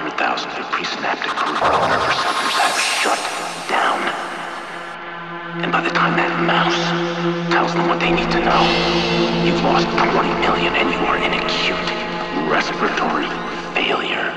100,000 in presynaptic cerebral nervous systems have shut down. And by the time that mouse tells them what they need to know, you've lost 20 million and you are in acute respiratory failure.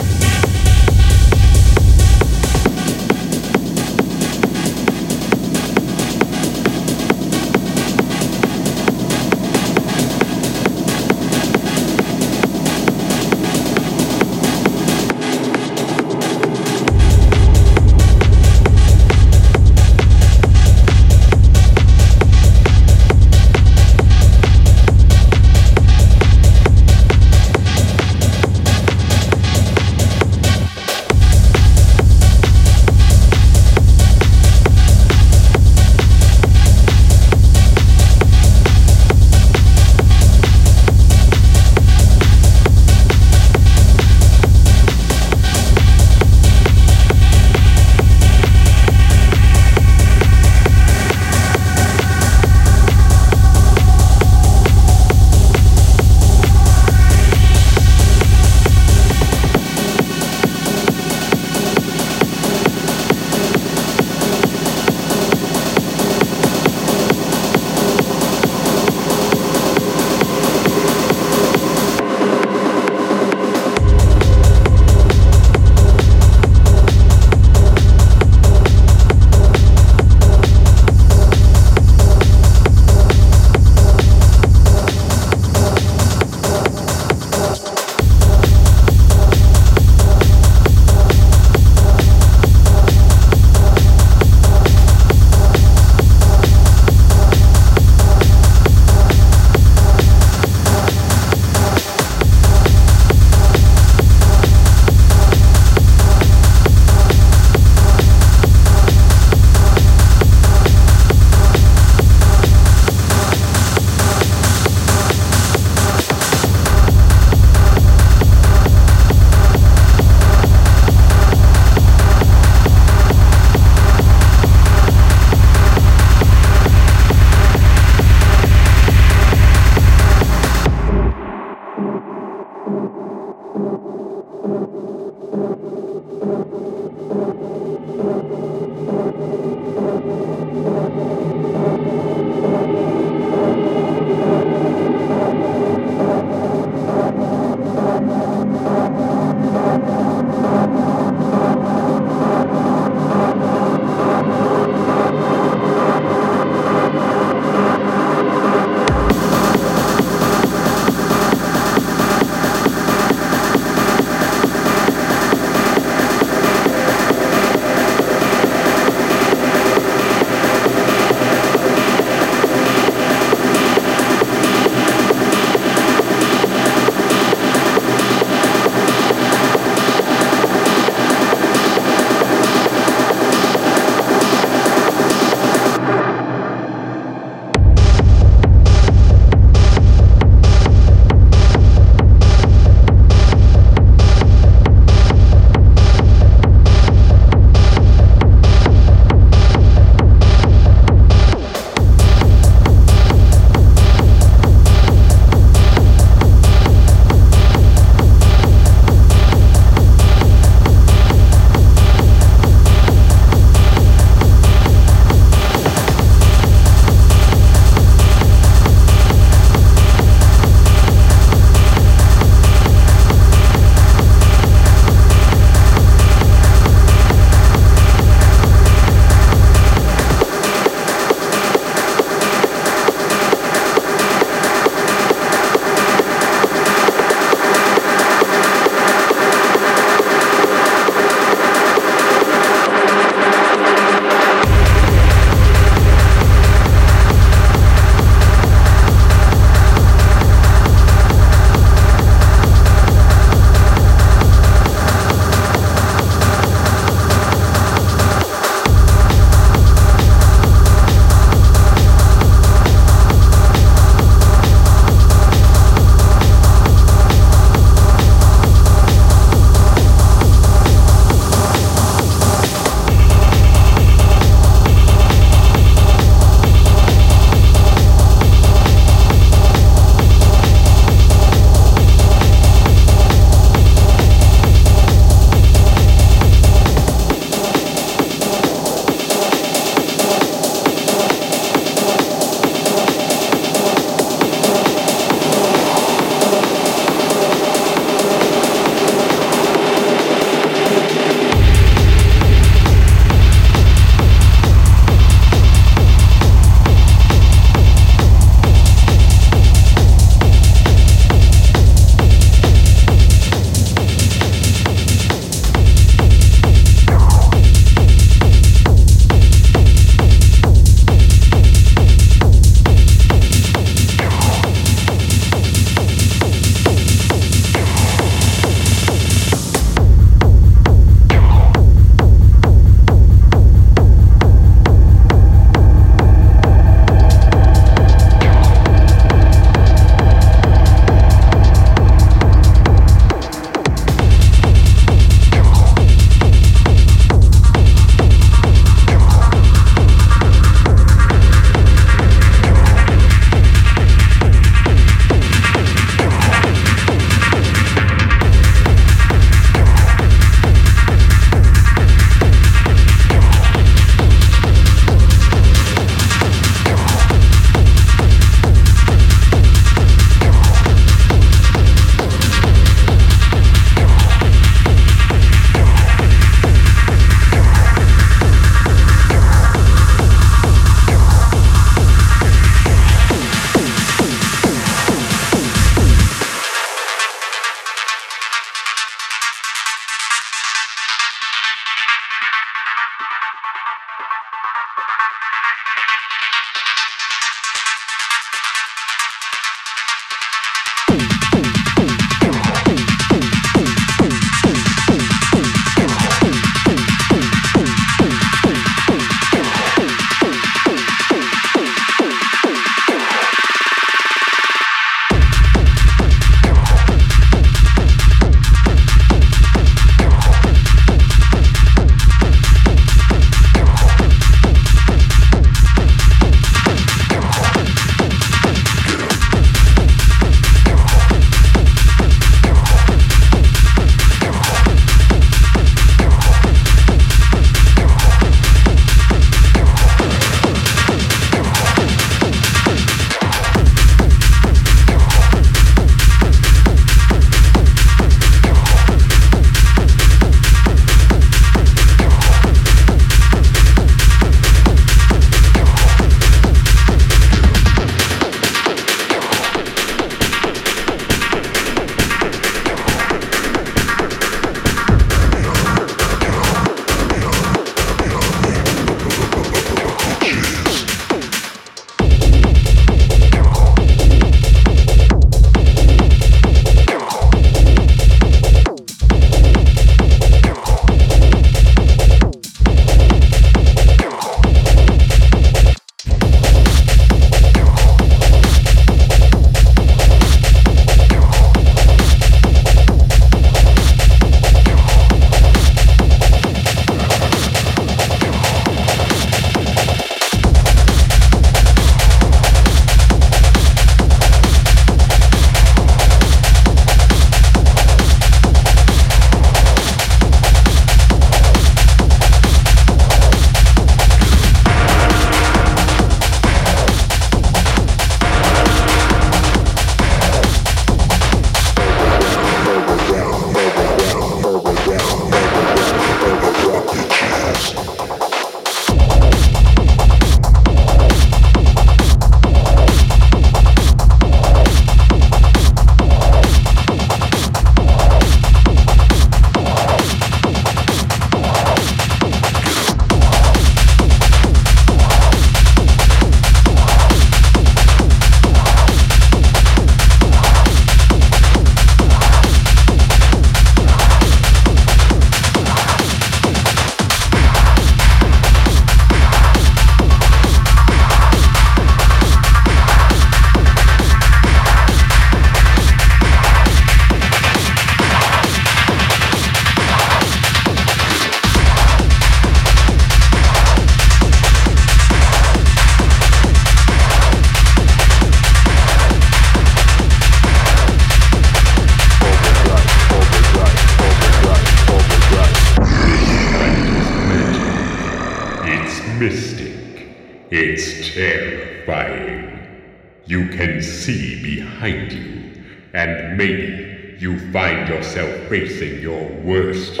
Yourself facing your worst